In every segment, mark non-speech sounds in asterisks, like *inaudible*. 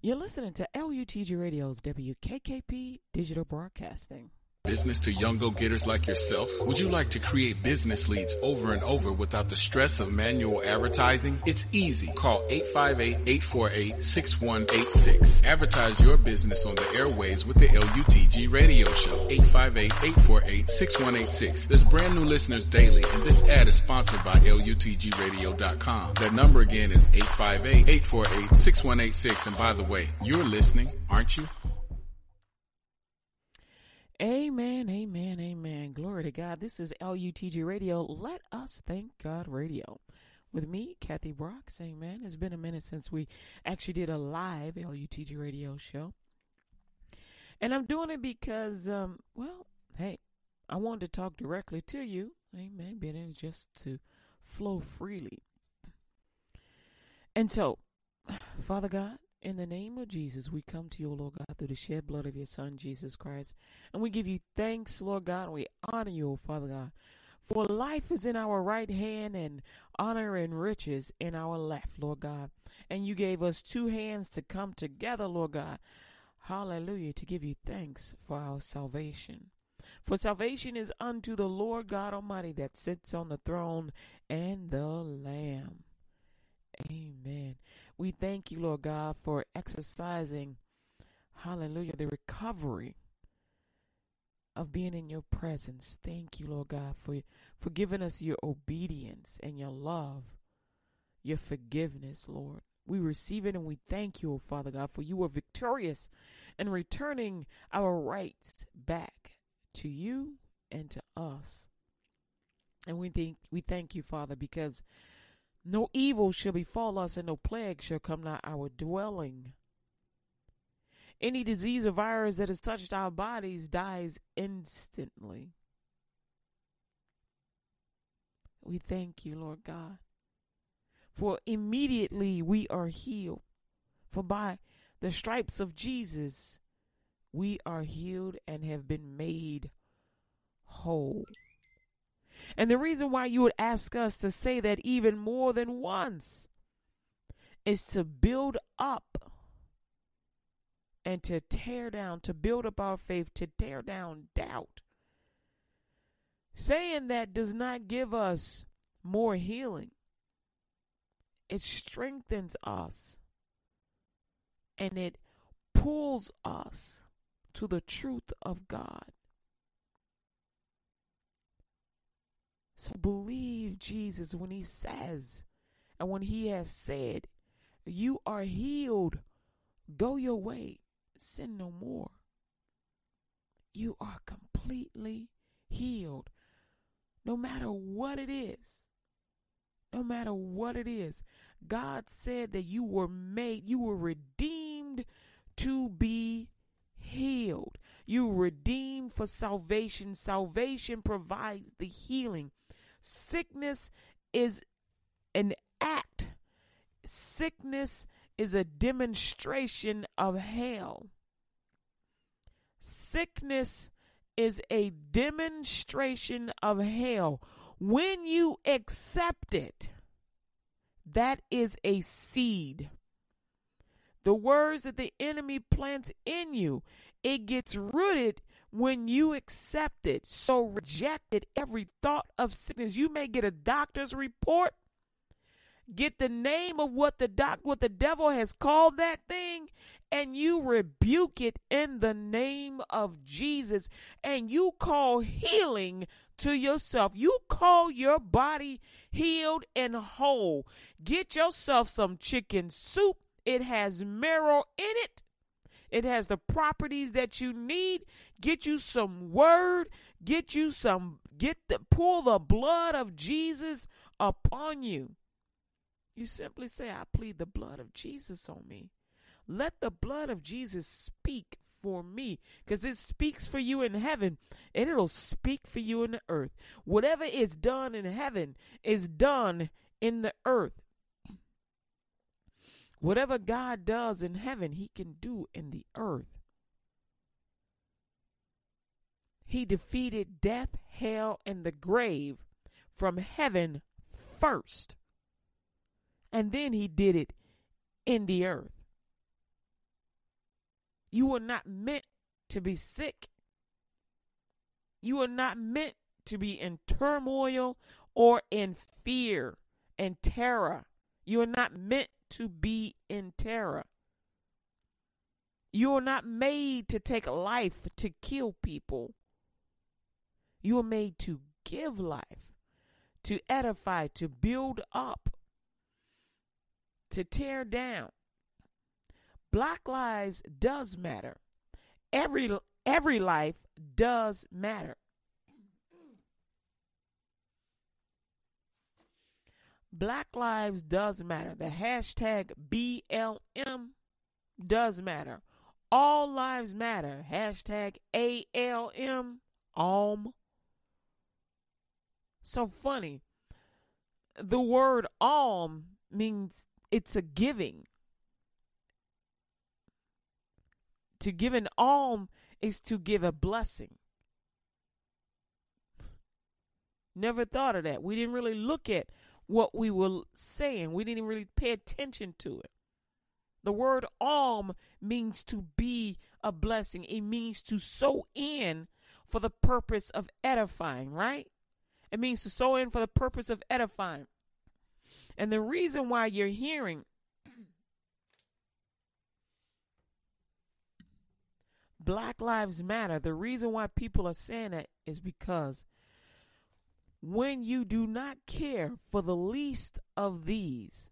You're listening to LUTG Radio's WKKP Digital Broadcasting. Business to young go-getters like yourself? Would you like to create business leads over and over without the stress of manual advertising? It's easy. Call 858-848-6186. Advertise your business on the airways with the LUTG radio show. 858-848-6186. There's brand new listeners daily and this ad is sponsored by LUTGradio.com. That number again is 858-848-6186. And by the way, you're listening, aren't you? Amen, amen, amen. Glory to God. This is LUTG Radio. Let us thank God Radio. With me, Kathy Brooks. Amen. It's been a minute since we actually did a live LUTG Radio show. And I'm doing it because, um, well, hey, I wanted to talk directly to you. Amen. Being able just to flow freely. And so, *sighs* Father God, in the name of Jesus, we come to you, Lord God, through the shed blood of your Son, Jesus Christ. And we give you thanks, Lord God, and we honor you, Father God. For life is in our right hand and honor and riches in our left, Lord God. And you gave us two hands to come together, Lord God. Hallelujah, to give you thanks for our salvation. For salvation is unto the Lord God Almighty that sits on the throne and the Lamb. Amen. We thank you, Lord God, for exercising, hallelujah, the recovery of being in your presence. Thank you, Lord God, for, for giving us your obedience and your love, your forgiveness, Lord. We receive it and we thank you, Father God, for you are victorious in returning our rights back to you and to us. And we think we thank you, Father, because no evil shall befall us, and no plague shall come nigh our dwelling. Any disease or virus that has touched our bodies dies instantly. We thank you, Lord God. For immediately we are healed. For by the stripes of Jesus, we are healed and have been made whole. And the reason why you would ask us to say that even more than once is to build up and to tear down, to build up our faith, to tear down doubt. Saying that does not give us more healing, it strengthens us and it pulls us to the truth of God. So believe Jesus when he says and when he has said, You are healed. Go your way. Sin no more. You are completely healed. No matter what it is. No matter what it is. God said that you were made, you were redeemed to be healed. You redeemed for salvation. Salvation provides the healing. Sickness is an act, sickness is a demonstration of hell. Sickness is a demonstration of hell. When you accept it, that is a seed. The words that the enemy plants in you, it gets rooted when you accept it. So rejected. Every thought of sickness. You may get a doctor's report, get the name of what the doc what the devil has called that thing, and you rebuke it in the name of Jesus. And you call healing to yourself. You call your body healed and whole. Get yourself some chicken soup. It has marrow in it. It has the properties that you need. Get you some word. Get you some, get the, pull the blood of Jesus upon you. You simply say, I plead the blood of Jesus on me. Let the blood of Jesus speak for me because it speaks for you in heaven and it'll speak for you in the earth. Whatever is done in heaven is done in the earth. Whatever God does in heaven, He can do in the earth. He defeated death, hell, and the grave from heaven first. And then He did it in the earth. You were not meant to be sick. You are not meant to be in turmoil or in fear and terror. You are not meant to be in terror. You are not made to take life to kill people. You are made to give life, to edify, to build up, to tear down. Black lives does matter. Every every life does matter. Black lives does matter. The hashtag BLM does matter. All lives matter. Hashtag ALM. Alm. So funny. The word alm means it's a giving. To give an alm is to give a blessing. Never thought of that. We didn't really look at what we were saying, we didn't really pay attention to it. The word alm means to be a blessing, it means to sow in for the purpose of edifying, right? It means to sow in for the purpose of edifying. And the reason why you're hearing *clears throat* Black Lives Matter, the reason why people are saying that is because when you do not care for the least of these,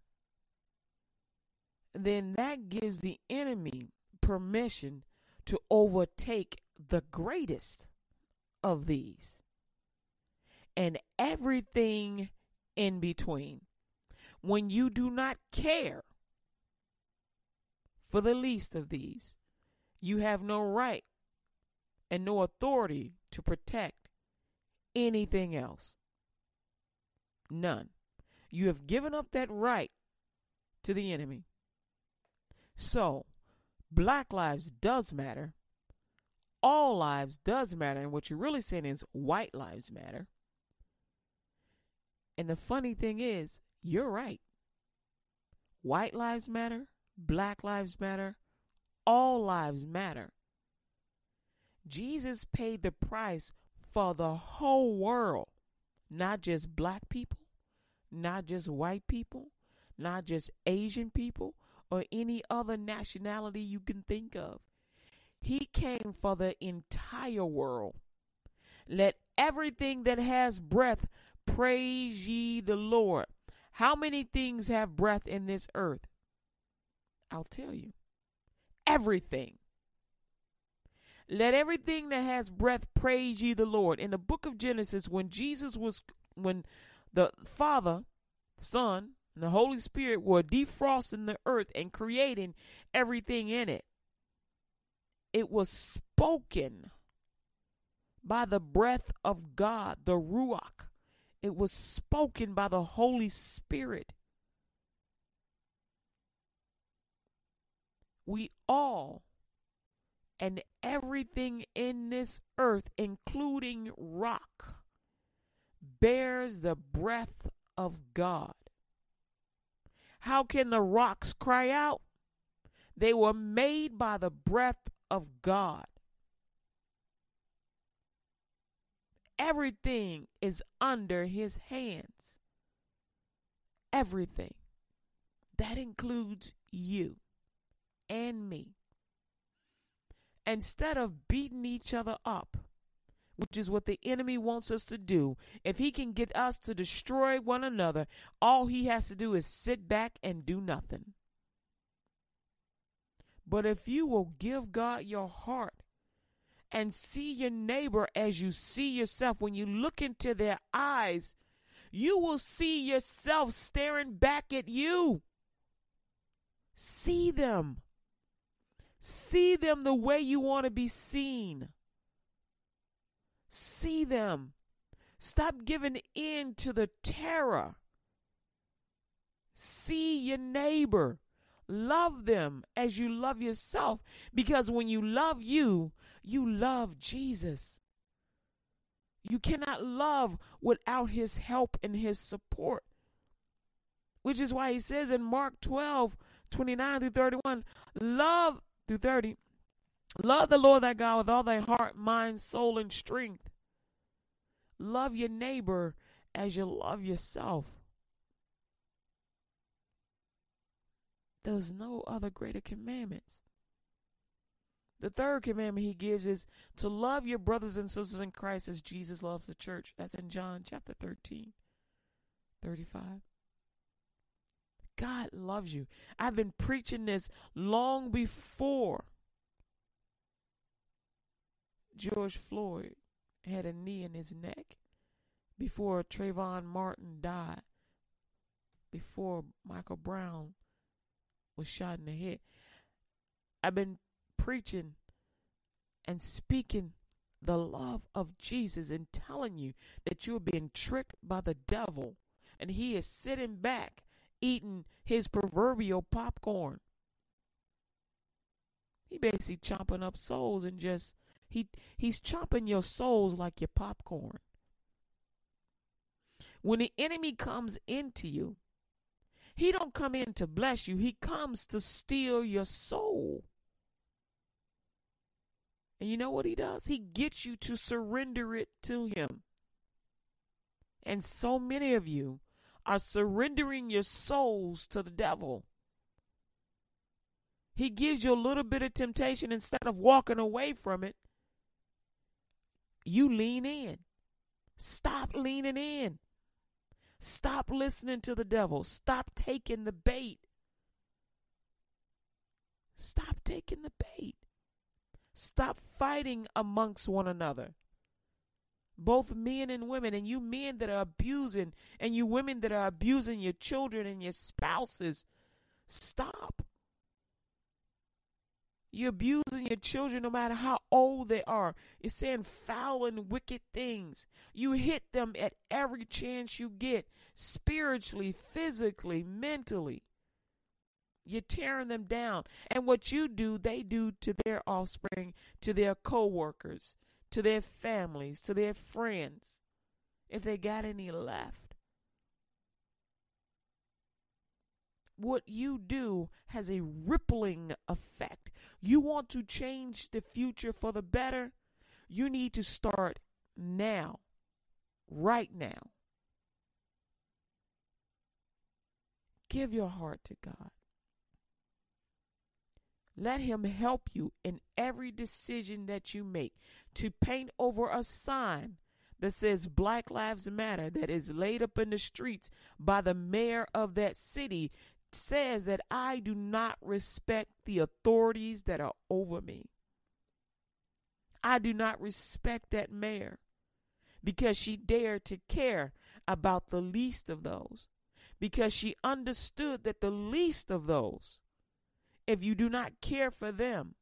then that gives the enemy permission to overtake the greatest of these and everything in between. When you do not care for the least of these, you have no right and no authority to protect anything else. None. You have given up that right to the enemy. So, black lives does matter. All lives does matter. And what you're really saying is white lives matter. And the funny thing is, you're right. White lives matter. Black lives matter. All lives matter. Jesus paid the price for the whole world, not just black people, not just white people, not just Asian people, or any other nationality you can think of. He came for the entire world. Let everything that has breath praise ye the Lord. How many things have breath in this earth? I'll tell you. Everything. Let everything that has breath praise ye the Lord. In the book of Genesis, when Jesus was, when the Father, Son, and the Holy Spirit were defrosting the earth and creating everything in it, it was spoken by the breath of God, the Ruach. It was spoken by the Holy Spirit. We all and everything in this earth, including rock, bears the breath of God. How can the rocks cry out? They were made by the breath of God. Everything is under his hands. Everything. That includes you and me. Instead of beating each other up, which is what the enemy wants us to do, if he can get us to destroy one another, all he has to do is sit back and do nothing. But if you will give God your heart and see your neighbor as you see yourself, when you look into their eyes, you will see yourself staring back at you. See them. See them the way you want to be seen. See them. Stop giving in to the terror. See your neighbor. Love them as you love yourself. Because when you love you, you love Jesus. You cannot love without his help and his support. Which is why he says in Mark 12, 29 through 31, love through 30. Love the Lord thy God with all thy heart, mind, soul, and strength. Love your neighbor as you love yourself. There's no other greater commandments. The third commandment he gives is to love your brothers and sisters in Christ as Jesus loves the church. That's in John chapter 13, 35. God loves you. I've been preaching this long before George Floyd had a knee in his neck, before Trayvon Martin died, before Michael Brown was shot in the head. I've been preaching and speaking the love of Jesus and telling you that you're being tricked by the devil and he is sitting back eating his proverbial popcorn. He basically chomping up souls and just he he's chomping your souls like your popcorn. When the enemy comes into you, he don't come in to bless you. He comes to steal your soul. And you know what he does? He gets you to surrender it to him. And so many of you are surrendering your souls to the devil. He gives you a little bit of temptation instead of walking away from it. You lean in. Stop leaning in. Stop listening to the devil. Stop taking the bait. Stop taking the bait. Stop fighting amongst one another. Both men and women, and you men that are abusing, and you women that are abusing your children and your spouses, stop. You're abusing your children no matter how old they are. You're saying foul and wicked things. You hit them at every chance you get, spiritually, physically, mentally. You're tearing them down. And what you do, they do to their offspring, to their co-workers, to their families, to their friends, if they got any left. What you do has a rippling effect. You want to change the future for the better? You need to start now, right now. Give your heart to God. Let Him help you in every decision that you make to paint over a sign that says Black Lives Matter that is laid up in the streets by the mayor of that city says that I do not respect the authorities that are over me. I do not respect that mayor because she dared to care about the least of those, because she understood that the least of those if you do not care for them,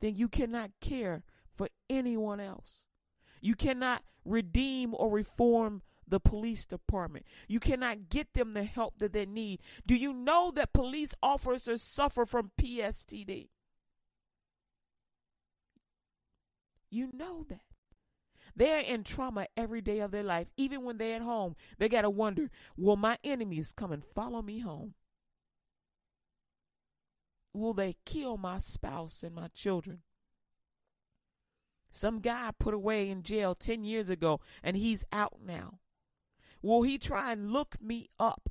then you cannot care for anyone else. You cannot redeem or reform the police department. You cannot get them the help that they need. Do you know that police officers suffer from PSTD? You know that. They're in trauma every day of their life. Even when they're at home, they got to wonder will my enemies come and follow me home? Will they kill my spouse and my children? Some guy put away in jail 10 years ago and he's out now. Will he try and look me up?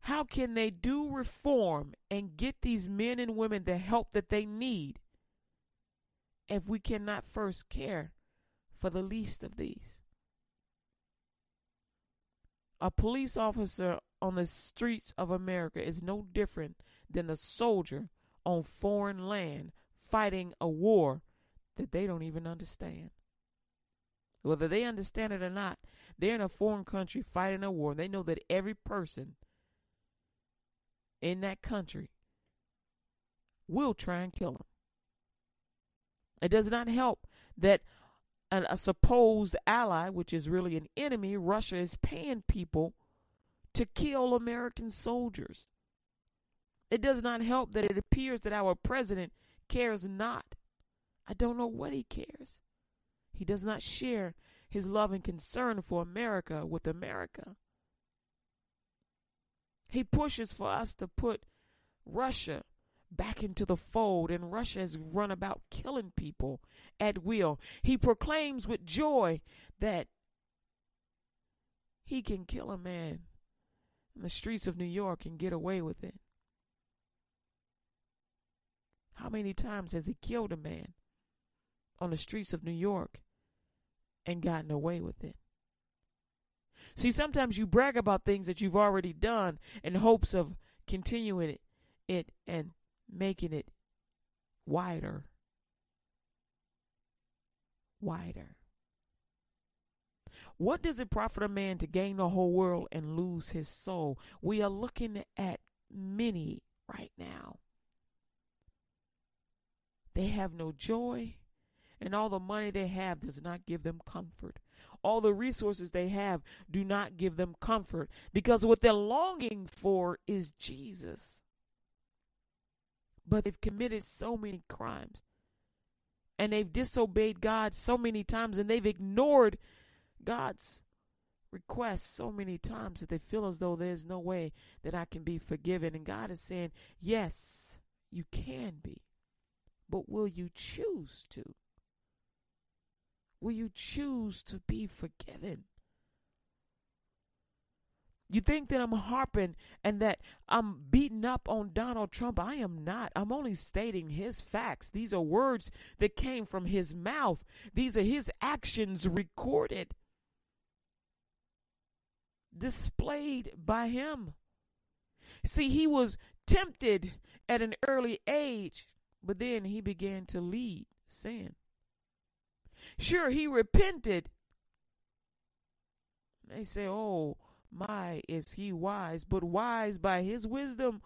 How can they do reform and get these men and women the help that they need if we cannot first care for the least of these? A police officer on the streets of America is no different than a soldier on foreign land fighting a war that they don't even understand. Whether they understand it or not, they're in a foreign country fighting a war. They know that every person in that country will try and kill them. It does not help that a, a supposed ally, which is really an enemy, Russia is paying people to kill American soldiers. It does not help that it appears that our president cares not. I don't know what he cares. He does not share his love and concern for America with America. He pushes for us to put Russia back into the fold, and Russia has run about killing people at will. He proclaims with joy that he can kill a man in the streets of New York and get away with it. How many times has he killed a man on the streets of New York and gotten away with it? See, sometimes you brag about things that you've already done in hopes of continuing it, it and making it wider. Wider. What does it profit a man to gain the whole world and lose his soul? We are looking at many right now. They have no joy, and all the money they have does not give them comfort. All the resources they have do not give them comfort because what they're longing for is Jesus. But they've committed so many crimes and they've disobeyed God so many times and they've ignored God's requests so many times that they feel as though there's no way that I can be forgiven. And God is saying, Yes, you can be. But will you choose to? Will you choose to be forgiven? You think that I'm harping and that I'm beating up on Donald Trump. I am not. I'm only stating his facts. These are words that came from his mouth, these are his actions recorded, displayed by him. See, he was tempted at an early age, but then he began to lead sin. Sure, he repented. They say, oh, my, is he wise, but wise by his wisdom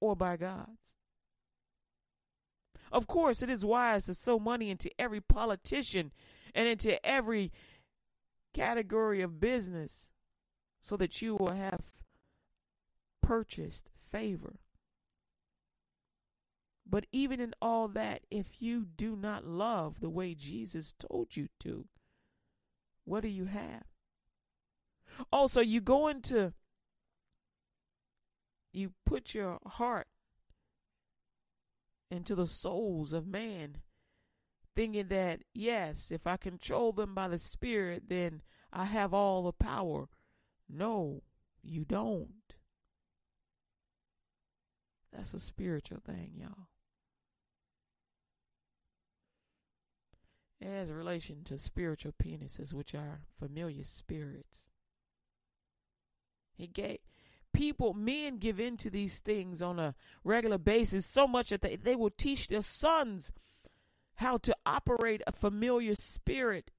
or by God's? Of course, it is wise to sow money into every politician and into every category of business so that you will have purchased favor. But even in all that, if you do not love the way Jesus told you to, what do you have? Also, you go into, you put your heart into the souls of man, thinking that, yes, if I control them by the Spirit, then I have all the power. No, you don't. That's a spiritual thing, y'all. As a relation to spiritual penises, which are familiar spirits. He gave people, men give in to these things on a regular basis so much that they, they will teach their sons how to operate a familiar spirit.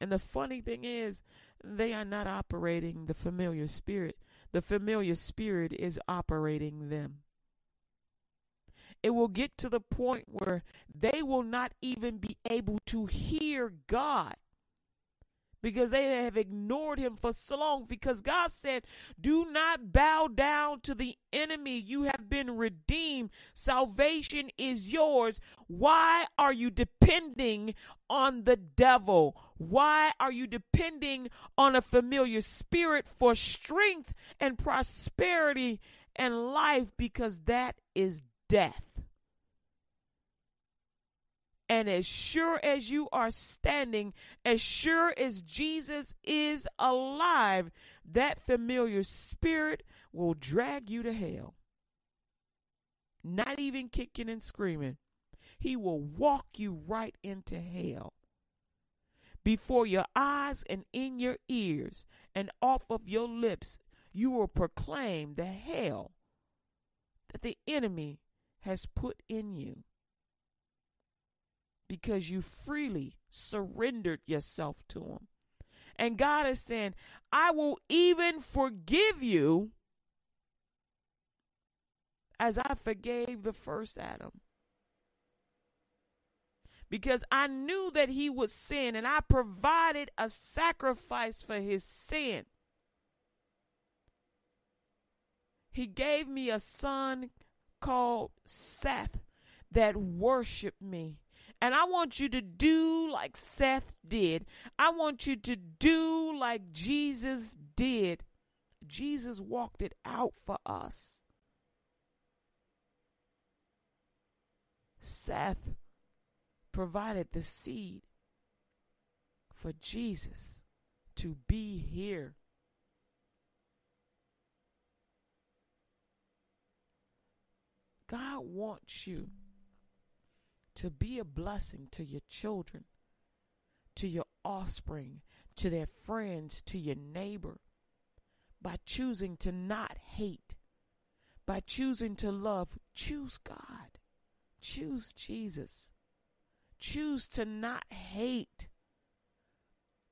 And the funny thing is, they are not operating the familiar spirit. The familiar spirit is operating them. It will get to the point where they will not even be able to hear God because they have ignored him for so long. Because God said, Do not bow down to the enemy. You have been redeemed. Salvation is yours. Why are you depending on the devil? Why are you depending on a familiar spirit for strength and prosperity and life? Because that is death. And as sure as you are standing, as sure as Jesus is alive, that familiar spirit will drag you to hell. Not even kicking and screaming. He will walk you right into hell. Before your eyes and in your ears and off of your lips, you will proclaim the hell that the enemy has put in you because you freely surrendered yourself to Him. And God is saying, I will even forgive you as I forgave the first Adam. Because I knew that he would sin and I provided a sacrifice for his sin. He gave me a son called Seth that worshiped me and I want you to do like Seth did. I want you to do like Jesus did. Jesus walked it out for us. Seth provided the seed for Jesus to be here. God wants you to be a blessing to your children, to your offspring, to their friends, to your neighbor by choosing to not hate, by choosing to love. Choose God, choose Jesus, choose to not hate.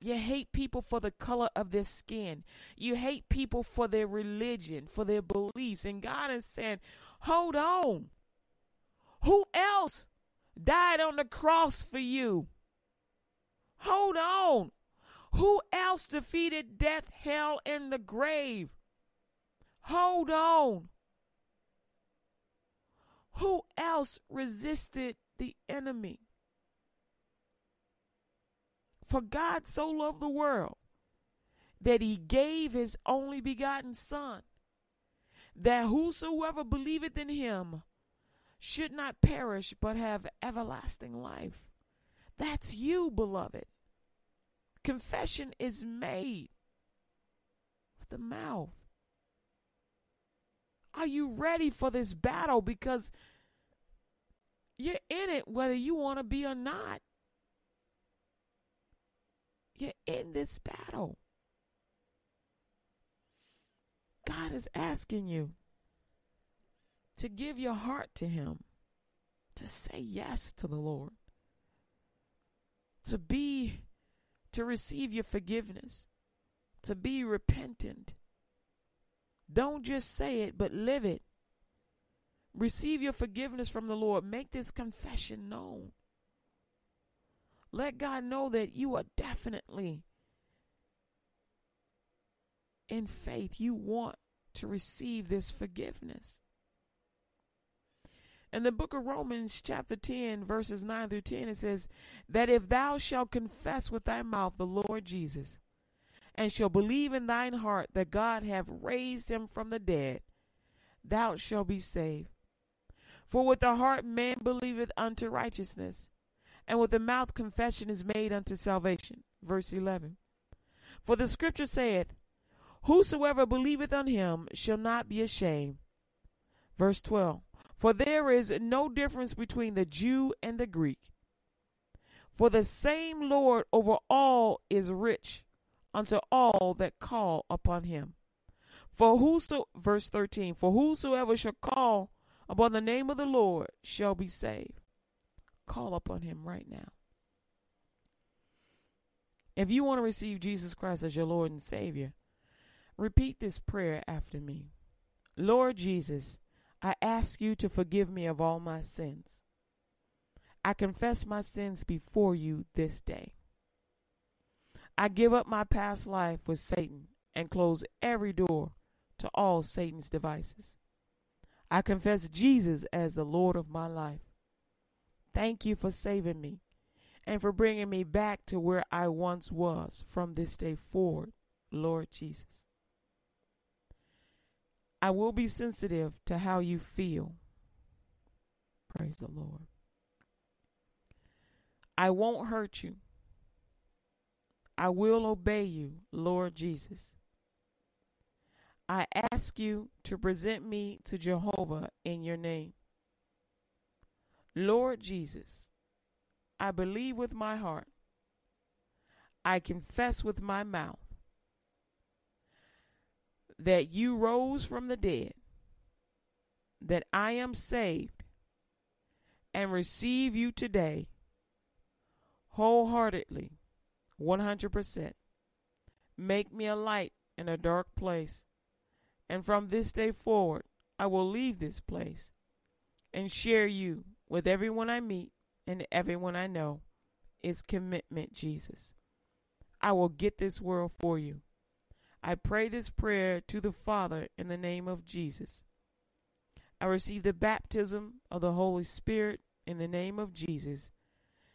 You hate people for the color of their skin. You hate people for their religion, for their beliefs. And God is saying, hold on. Who else died on the cross for you? Hold on. Who else defeated death, hell, and the grave? Hold on. Who else resisted the enemy? For God so loved the world that he gave his only begotten Son, that whosoever believeth in him should not perish but have everlasting life. That's you, beloved. Confession is made with the mouth. Are you ready for this battle? Because you're in it whether you want to be or not. You're in this battle. God is asking you to give your heart to Him, to say yes to the Lord, to be, to receive your forgiveness, to be repentant. Don't just say it, but live it. Receive your forgiveness from the Lord. Make this confession known. Let God know that you are definitely in faith. You want to receive this forgiveness. In the book of Romans, chapter 10, verses 9 through 10, it says, That if thou shalt confess with thy mouth the Lord Jesus, and shalt believe in thine heart that God hath raised him from the dead, thou shalt be saved. For with the heart man believeth unto righteousness, and with the mouth confession is made unto salvation. Verse 11. For the scripture saith, Whosoever believeth on him shall not be ashamed. Verse 12. For there is no difference between the Jew and the Greek. For the same Lord over all is rich unto all that call upon him. For whoso verse 13, for whosoever shall call upon the name of the Lord shall be saved. Call upon him right now. If you want to receive Jesus Christ as your Lord and Savior, repeat this prayer after me. Lord Jesus, I ask you to forgive me of all my sins. I confess my sins before you this day. I give up my past life with Satan and close every door to all Satan's devices. I confess Jesus as the Lord of my life. Thank you for saving me and for bringing me back to where I once was from this day forward, Lord Jesus. I will be sensitive to how you feel. Praise the Lord. I won't hurt you. I will obey you, Lord Jesus. I ask you to present me to Jehovah in your name. Lord Jesus, I believe with my heart. I confess with my mouth that you rose from the dead, that I am saved, and receive you today wholeheartedly, 100%. Make me a light in a dark place. And from this day forward, I will leave this place and share you with everyone I meet and everyone I know. Is commitment, Jesus. I will get this world for you. I pray this prayer to the Father in the name of Jesus. I receive the baptism of the Holy Spirit in the name of Jesus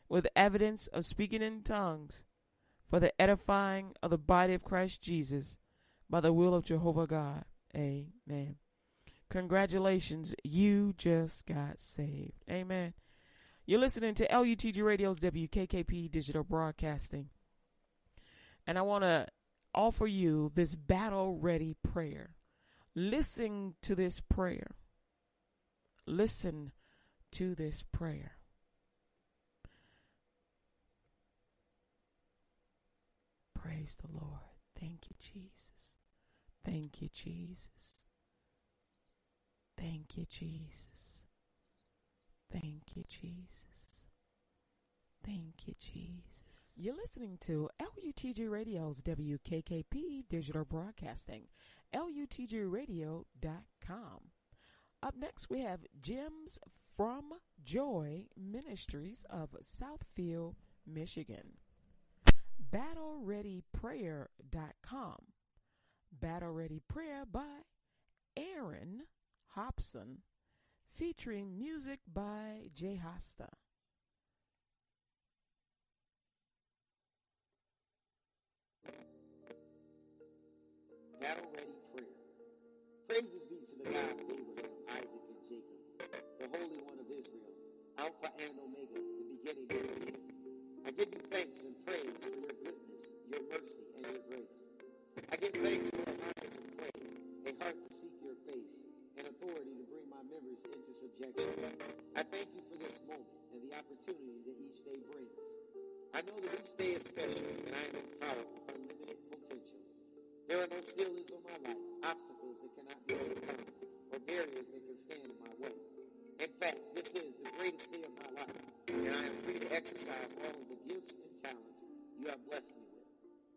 with evidence of speaking in tongues for the edifying of the body of Christ Jesus by the will of Jehovah God. Amen. Congratulations, you just got saved. Amen. You're listening to LUTG Radio's WKKP Digital Broadcasting. And I want to offer you this battle ready prayer. Listen to this prayer. Listen to this prayer. Praise the Lord. Thank you, Jesus. Thank you, Jesus. Thank you, Jesus. Thank you, Jesus. Thank you, Jesus. You're listening to LUTG Radio's WKKP Digital Broadcasting, LUTGRadio.com. Up next, we have Gems from Joy Ministries of Southfield, Michigan. BattleReadyPrayer.com. Battle Ready Prayer by Aaron Hobson, featuring music by Jay Hasta. Battle Ready Prayer. Praises be to the God of Abraham, Isaac, and Jacob, the Holy One of Israel, Alpha and Omega, the beginning and the end. I give you thanks and praise for your goodness, your mercy, and your grace. I give thanks for a mind to pray, a heart to seek your face, and authority to bring my members into subjection. I thank you for this moment and the opportunity that each day brings. I know that each day is special, are no ceilings on my life, obstacles that cannot be overcome, or barriers that can stand in my way. In fact, this is the greatest day of my life, and I am free to exercise all of the gifts and talents you have blessed me with.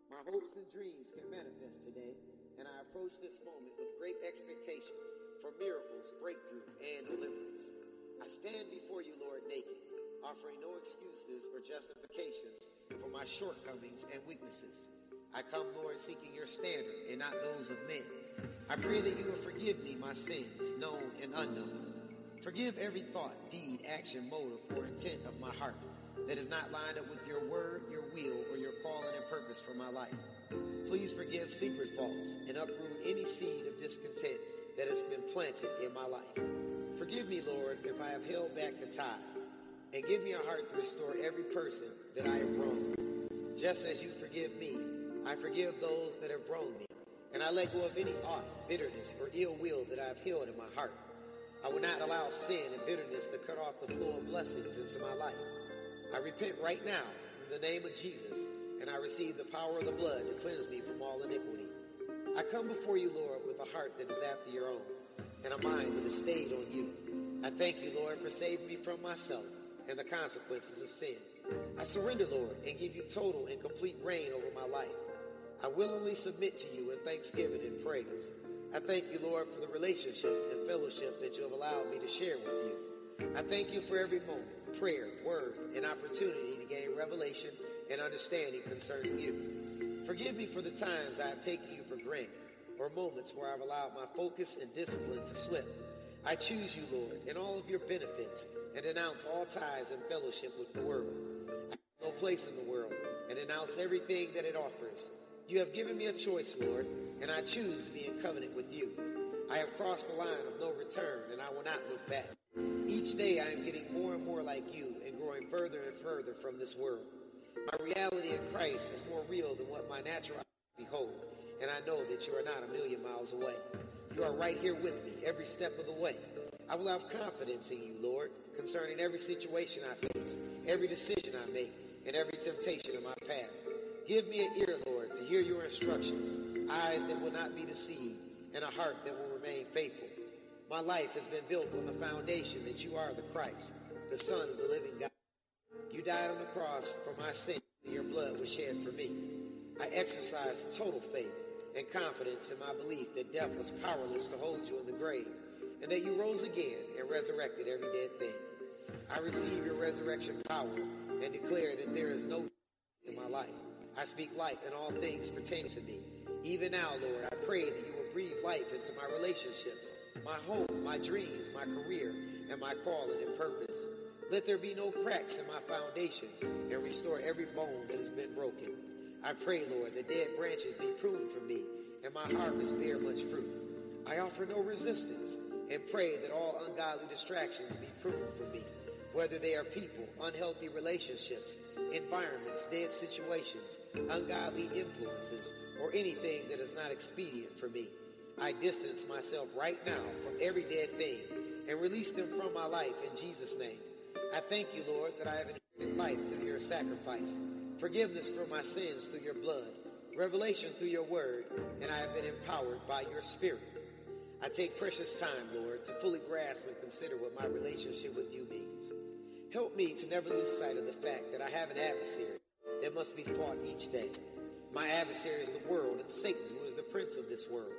My hopes and dreams can manifest today, and I approach this moment with great expectation for miracles, breakthrough, and deliverance. I stand before you, Lord, naked, offering no excuses or justifications for my shortcomings and weaknesses. I come, Lord, seeking your standard and not those of men. I pray that you will forgive me my sins, known and unknown. Forgive every thought, deed, action, motive, or intent of my heart that is not lined up with your word, your will, or your calling and purpose for my life. Please forgive secret faults and uproot any seed of discontent that has been planted in my life. Forgive me, Lord, if I have held back the tide, and give me a heart to restore every person that I have wronged. Just as you forgive me, I forgive those that have wronged me, and I let go of any ought, bitterness, or ill will that I have held in my heart. I will not allow sin and bitterness to cut off the flow of blessings into my life. I repent right now in the name of Jesus, and I receive the power of the blood to cleanse me from all iniquity. I come before you, Lord, with a heart that is after your own, and a mind that is stayed on you. I thank you, Lord, for saving me from myself and the consequences of sin. I surrender, Lord, and give you total and complete reign over my life. I willingly submit to you in thanksgiving and praise. I thank you, Lord, for the relationship and fellowship that you have allowed me to share with you. I thank you for every moment, prayer, word, and opportunity to gain revelation and understanding concerning you. Forgive me for the times I have taken you for granted or moments where I've allowed my focus and discipline to slip. I choose you, Lord, in all of your benefits and denounce all ties and fellowship with the world. I have no place in the world and denounce everything that it offers. You have given me a choice, Lord, and I choose to be in covenant with you. I have crossed the line of no return, and I will not look back. Each day I am getting more and more like you and growing further and further from this world. My reality in Christ is more real than what my natural eyes behold, and I know that you are not a million miles away. You are right here with me every step of the way. I will have confidence in you, Lord, concerning every situation I face, every decision I make, and every temptation in my path. Give me an ear, Lord, to hear your instruction, eyes that will not be deceived, and a heart that will remain faithful. My life has been built on the foundation that you are the Christ, the Son of the living God. You died on the cross for my sins, and your blood was shed for me. I exercise total faith and confidence in my belief that death was powerless to hold you in the grave, and that you rose again and resurrected every dead thing. I receive your resurrection power and declare that there is no in my life. I speak life and all things pertain to me. Even now, Lord, I pray that you will breathe life into my relationships, my home, my dreams, my career, and my calling and purpose. Let there be no cracks in my foundation and restore every bone that has been broken. I pray, Lord, that dead branches be pruned from me and and my harvest bear much fruit. I offer no resistance and pray that all ungodly distractions be pruned from me, whether they are people, unhealthy relationships, environments, dead situations, ungodly influences, or anything that is not expedient for me. I distance myself right now from every dead thing and release them from my life in Jesus' name. I thank you, Lord, that I have inherited life through your sacrifice, forgiveness for my sins through your blood, revelation through your word, and I have been empowered by your spirit. I take precious time, Lord, to fully grasp and consider what my relationship with you means. Help me to never lose sight of the fact that I have an adversary that must be fought each day. My adversary is the world and Satan, who is the prince of this world.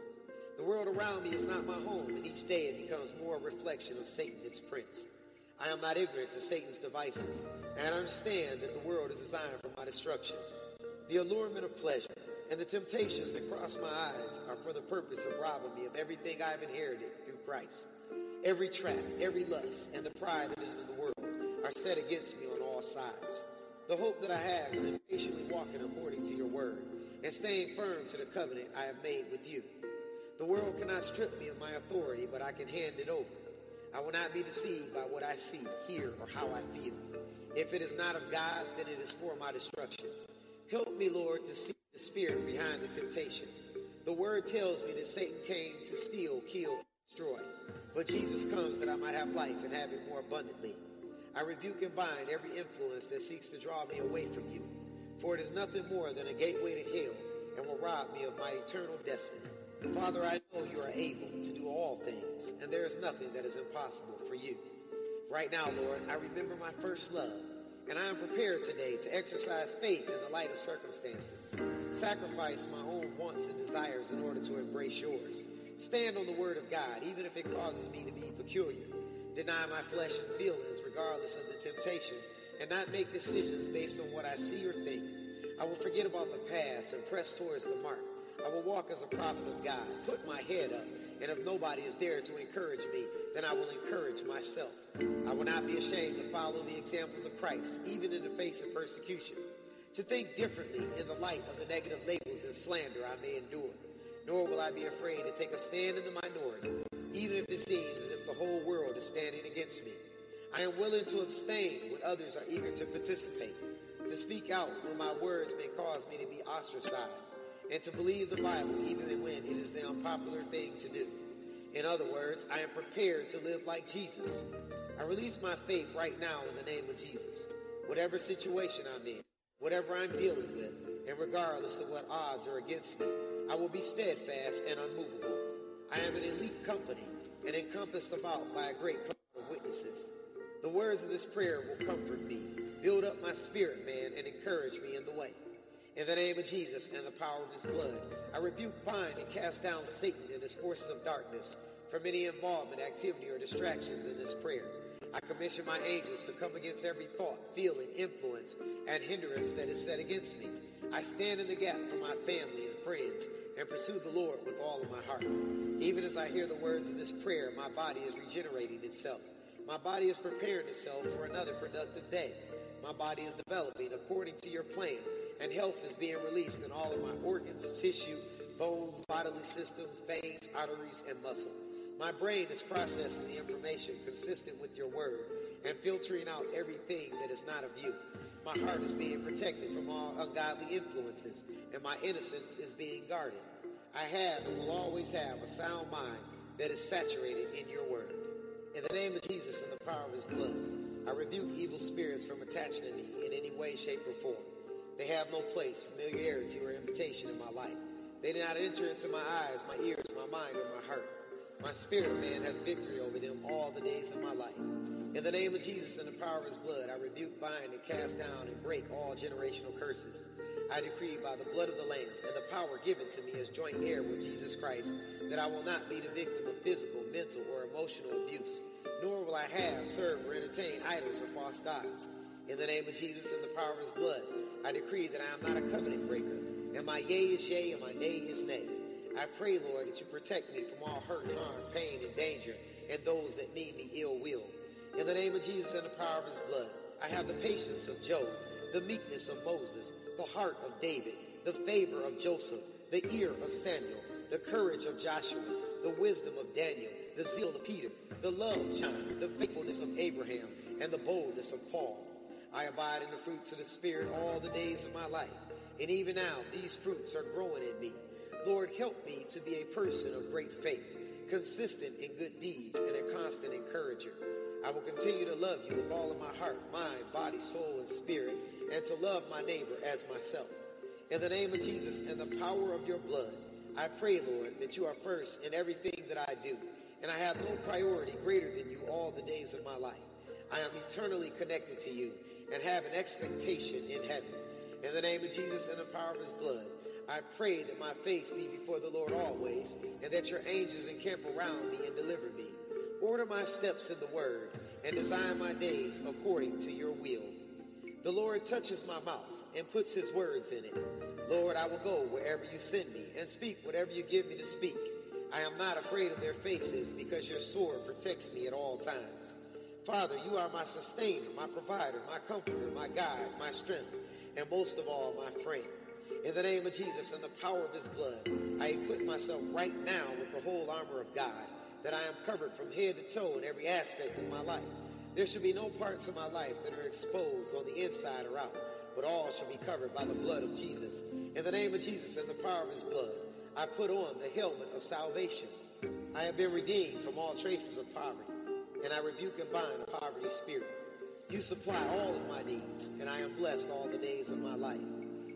The world around me is not my home, and each day it becomes more a reflection of Satan, its prince. I am not ignorant to Satan's devices, and I understand that the world is designed for my destruction. The allurement of pleasure and the temptations that cross my eyes are for the purpose of robbing me of everything I've inherited through Christ. Every trap, every lust, and the pride that is in the world are set against me on all sides. The hope that I have is in patiently walking according to your word and staying firm to the covenant I have made with you. The world cannot strip me of my authority, but I can hand it over. I will not be deceived by what I see, hear, or how I feel. If it is not of God, then it is for my destruction. Help me, Lord, to see the spirit behind the temptation. The word tells me that Satan came to steal, kill, destroy. But Jesus comes that I might have life and have it more abundantly. I rebuke and bind every influence that seeks to draw me away from you. For it is nothing more than a gateway to hell and will rob me of my eternal destiny. Father, I know you are able to do all things, and there is nothing that is impossible for you. Right now, Lord, I remember my first love, and I am prepared today to exercise faith in the light of circumstances, sacrifice my own wants and desires in order to embrace yours, stand on the word of God, even if it causes me to be peculiar, deny my flesh and feelings regardless of the temptation, and not make decisions based on what I see or think. I will forget about the past and press towards the mark. I will walk as a prophet of God, put my head up, and if nobody is there to encourage me, then I will encourage myself. I will not be ashamed to follow the examples of Christ, even in the face of persecution, to think differently in the light of the negative labels and slander I may endure. Nor will I be afraid to take a stand in the minority, even if it seems as if the whole world is standing against me. I am willing to abstain when others are eager to participate, to speak out when my words may cause me to be ostracized, and to believe the Bible even when it is the unpopular thing to do. In other words, I am prepared to live like Jesus. I release my faith right now in the name of Jesus. Whatever situation I'm in, whatever I'm dealing with, and regardless of what odds are against me, I will be steadfast and unmovable. I am an elite company and encompassed about by a great cloud of witnesses. The words of this prayer will comfort me, build up my spirit, man, and encourage me in the way. In the name of Jesus and the power of his blood, I rebuke, bind, and cast down Satan and his forces of darkness from any involvement, activity, or distractions in this prayer. I commission my angels to come against every thought, feeling, influence, and hindrance that is set against me. I stand in the gap for my family and friends and pursue the Lord with all of my heart. Even as I hear the words of this prayer, my body is regenerating itself. My body is preparing itself for another productive day. My body is developing according to your plan, and health is being released in all of my organs, tissue, bones, bodily systems, veins, arteries, and muscle. My brain is processing the information consistent with your word and filtering out everything that is not of you. My heart is being protected from all ungodly influences, and my innocence is being guarded. I have and will always have a sound mind that is saturated in your word. In the name of Jesus and the power of his blood, I rebuke evil spirits from attaching to me in any way, shape, or form. They have no place, familiarity, or invitation in my life. They do not enter into my eyes, my ears, my mind, or my heart. My spirit man has victory over them all the days of my life. In the name of Jesus and the power of his blood, I rebuke, bind, and cast down and break all generational curses. I decree by the blood of the Lamb and the power given to me as joint heir with Jesus Christ that I will not be the victim of physical, mental, or emotional abuse, nor will I have, serve, or entertain idols or false gods. In the name of Jesus and the power of his blood, I decree that I am not a covenant breaker, and my yea is yea and my nay is nay. I pray, Lord, that you protect me from all hurt, harm, pain, and danger, and those that mean me ill will. In the name of Jesus and the power of his blood, I have the patience of Job, the meekness of Moses, the heart of David, the favor of Joseph, the ear of Samuel, the courage of Joshua, the wisdom of Daniel, the zeal of Peter, the love of John, the faithfulness of Abraham, and the boldness of Paul. I abide in the fruits of the Spirit all the days of my life, and even now these fruits are growing in me. Lord, help me to be a person of great faith, consistent in good deeds, and a constant encourager. I will continue to love you with all of my heart, mind, body, soul, and spirit, and to love my neighbor as myself. In the name of Jesus and the power of your blood, I pray, Lord, that you are first in everything that I do, and I have no priority greater than you all the days of my life. I am eternally connected to you and have an expectation in heaven. In the name of Jesus and the power of his blood, I pray that my face be before the Lord always, and that your angels encamp around me and deliver me. Order my steps in the word, and design my days according to your will. The Lord touches my mouth and puts his words in it. Lord, I will go wherever you send me and speak whatever you give me to speak. I am not afraid of their faces because your sword protects me at all times. Father, you are my sustainer, my provider, my comforter, my guide, my strength, and most of all, my friend. In the name of Jesus and the power of his blood, I equip myself right now with the whole armor of God, that I am covered from head to toe in every aspect of my life. There should be no parts of my life that are exposed on the inside or out, but all shall be covered by the blood of Jesus. In the name of Jesus and the power of his blood, I put on the helmet of salvation. I have been redeemed from all traces of poverty, and I rebuke and bind poverty spirit. You supply all of my needs, and I am blessed all the days of my life.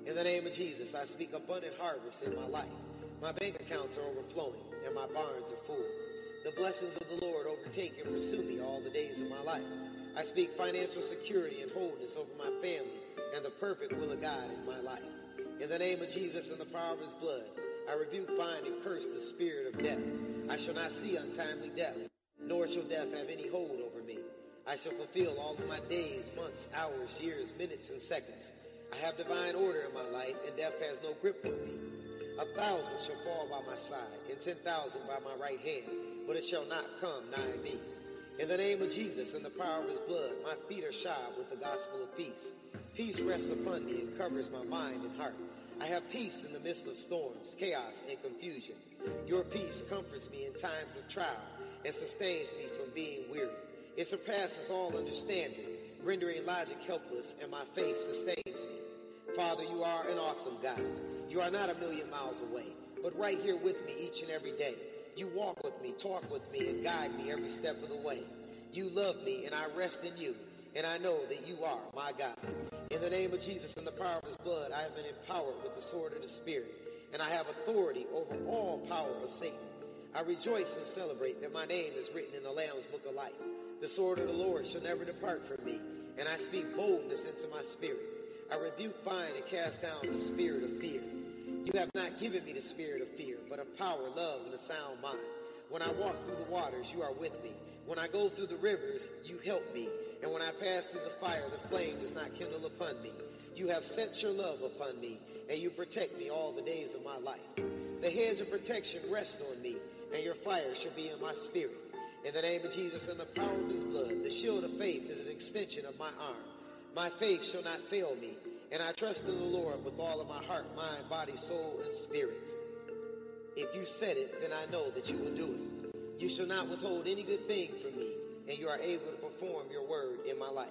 In the name of Jesus, I speak abundant harvest in my life. My bank accounts are overflowing, and my barns are full. The blessings of the Lord overtake and pursue me all the days of my life. I speak financial security and wholeness over my family and the perfect will of God in my life. In the name of Jesus and the power of his blood, I rebuke, bind, and curse the spirit of death. I shall not see untimely death, nor shall death have any hold over me. I shall fulfill all of my days, months, hours, years, minutes, and seconds. I have divine order in my life, and death has no grip on me. A thousand shall fall by my side, and ten thousand by my right hand, but it shall not come nigh me. In the name of Jesus and the power of his blood, my feet are shod with the gospel of peace. Peace rests upon me and covers my mind and heart. I have peace in the midst of storms, chaos, and confusion. Your peace comforts me in times of trial and sustains me from being weary. It surpasses all understanding, rendering logic helpless, and my faith sustains me. Father, you are an awesome God. You are not a million miles away, but right here with me each and every day. You walk with me, talk with me, and guide me every step of the way. You love me, and I rest in you, and I know that you are my God. In the name of Jesus and the power of his blood, I have been empowered with the sword of the Spirit, and I have authority over all power of Satan. I rejoice and celebrate that my name is written in the Lamb's book of life. The sword of the Lord shall never depart from me, and I speak boldness into my spirit. I rebuke, bind, and cast down the spirit of fear. You have not given me the spirit of fear, but of power, love, and a sound mind. When I walk through the waters, you are with me. When I go through the rivers, you help me. And when I pass through the fire, the flame does not kindle upon me. You have set your love upon me, and you protect me all the days of my life. The hedge of protection rests on me, and your fire shall be in my spirit. In the name of Jesus and the power of his blood, the shield of faith is an extension of my arm. My faith shall not fail me, and I trust in the Lord with all of my heart, mind, body, soul, and spirit. If you said it, then I know that you will do it. You shall not withhold any good thing from me, and you are able to perform your word in my life.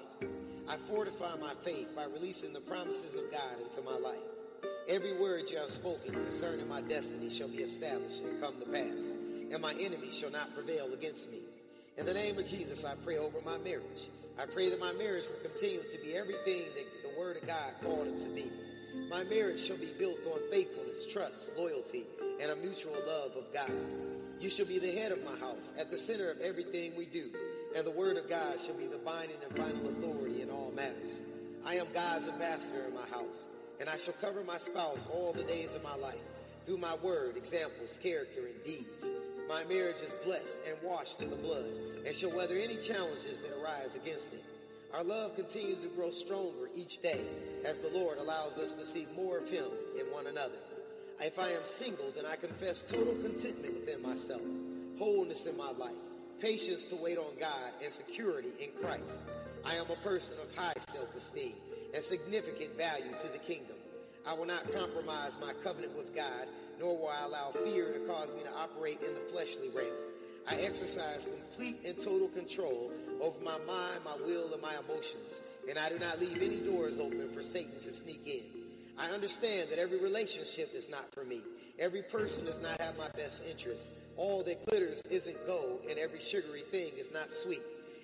I fortify my faith by releasing the promises of God into my life. Every word you have spoken concerning my destiny shall be established and come to pass, and my enemy shall not prevail against me. In the name of Jesus, I pray over my marriage. I pray that my marriage will continue to be everything that the Word of God called it to be. My marriage shall be built on faithfulness, trust, loyalty, and a mutual love of God. You shall be the head of my house, at the center of everything we do, and the Word of God shall be the binding and final authority in all matters. I am God's ambassador in my house, and I shall cover my spouse all the days of my life through my word, examples, character, and deeds. My marriage is blessed and washed in the blood and shall weather any challenges that arise against it. Our love continues to grow stronger each day as the Lord allows us to see more of Him in one another. If I am single, then I confess total contentment within myself, wholeness in my life, patience to wait on God, and security in Christ. I am a person of high self-esteem and significant value to the kingdom. I will not compromise my covenant with God nor will I allow fear to cause me to operate in the fleshly realm. I exercise complete and total control over my mind, my will, and my emotions, and I do not leave any doors open for Satan to sneak in. I understand that every relationship is not for me. Every person does not have my best interest. All that glitters isn't gold, and every sugary thing is not sweet.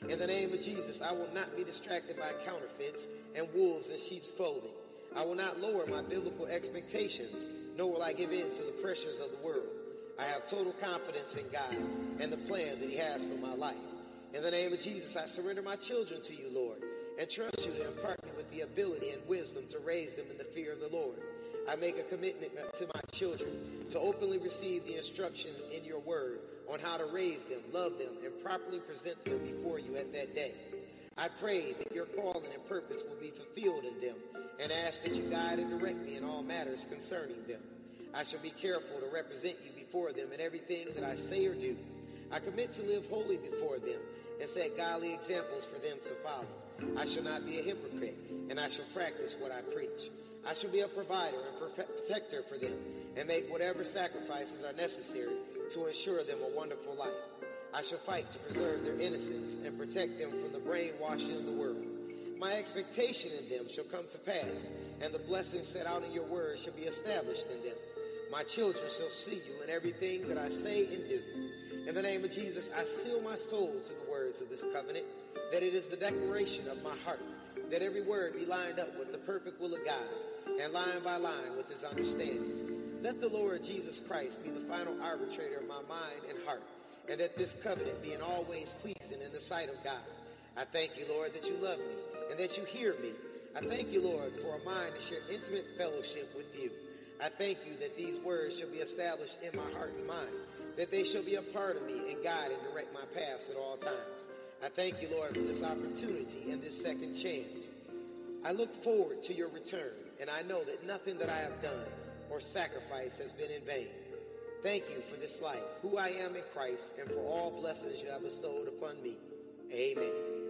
In the name of Jesus, I will not be distracted by counterfeits and wolves in sheep's clothing. I will not lower my biblical expectations, nor will I give in to the pressures of the world. I have total confidence in God and the plan that He has for my life. In the name of Jesus, I surrender my children to you, Lord, and trust you to impart me with the ability and wisdom to raise them in the fear of the Lord. I make a commitment to my children to openly receive the instruction in your word on how to raise them, love them, and properly present them before you at that day. I pray that your calling and purpose will be fulfilled in them and ask that you guide and direct me in all matters concerning them. I shall be careful to represent you before them in everything that I say or do. I commit to live holy before them and set godly examples for them to follow. I shall not be a hypocrite, and I shall practice what I preach. I shall be a provider and protector for them and make whatever sacrifices are necessary to ensure them a wonderful life. I shall fight to preserve their innocence and protect them from the brainwashing of the world. My expectation in them shall come to pass, and the blessings set out in your word shall be established in them. My children shall see you in everything that I say and do. In the name of Jesus, I seal my soul to the words of this covenant, that it is the declaration of my heart, that every word be lined up with the perfect will of God, and line by line with his understanding. Let the Lord Jesus Christ be the final arbitrator of my mind and heart and that this covenant be in all ways pleasing in the sight of God. I thank you, Lord, that you love me and that you hear me. I thank you, Lord, for a mind to share intimate fellowship with you. I thank you that these words shall be established in my heart and mind, that they shall be a part of me and guide and direct my paths at all times. I thank you, Lord, for this opportunity and this second chance. I look forward to your return, and I know that nothing that I have done or sacrificed has been in vain. Thank you for this life, who I am in Christ, and for all blessings you have bestowed upon me. Amen.